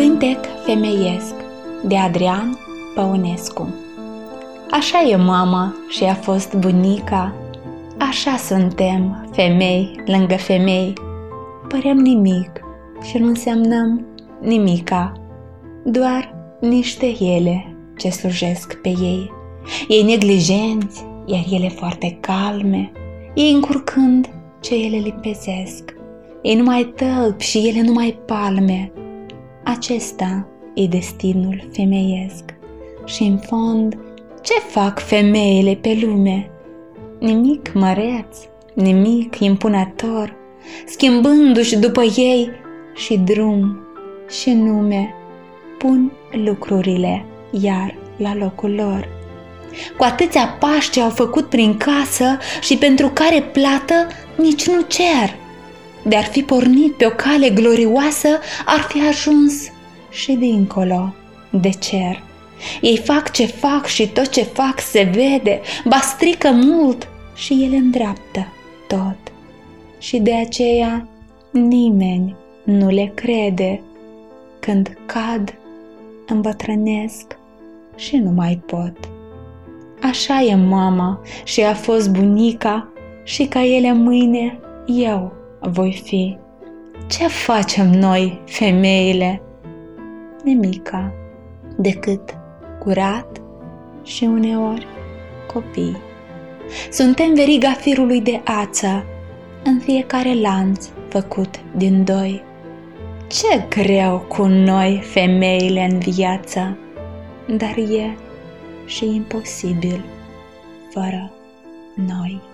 cântec femeiesc de Adrian Păunescu. Așa e mama și a fost bunica, Așa suntem, femei lângă femei, Părem nimic și nu însemnăm nimica, Doar niște ele ce slujesc pe ei. Ei neglijenți, iar ele foarte calme, Ei încurcând ce ele limpezesc, Ei numai tălpi și ele numai palme, acesta e destinul femeiesc. Și în fond, ce fac femeile pe lume? Nimic măreț, nimic impunător, schimbându-și după ei și drum și nume, pun lucrurile iar la locul lor. Cu atâția pași ce au făcut prin casă și pentru care plată nici nu cer – de-ar fi pornit pe o cale glorioasă, ar fi ajuns și dincolo de cer. Ei fac ce fac și tot ce fac se vede, ba strică mult și ele îndreaptă tot. Și de aceea nimeni nu le crede când cad, îmbătrânesc și nu mai pot. Așa e mama și a fost bunica și ca ele mâine eu voi fi. Ce facem noi, femeile? Nimica, decât curat și uneori copii. Suntem veriga firului de ață, în fiecare lanț făcut din doi. Ce greu cu noi, femeile, în viață, dar e și imposibil fără noi.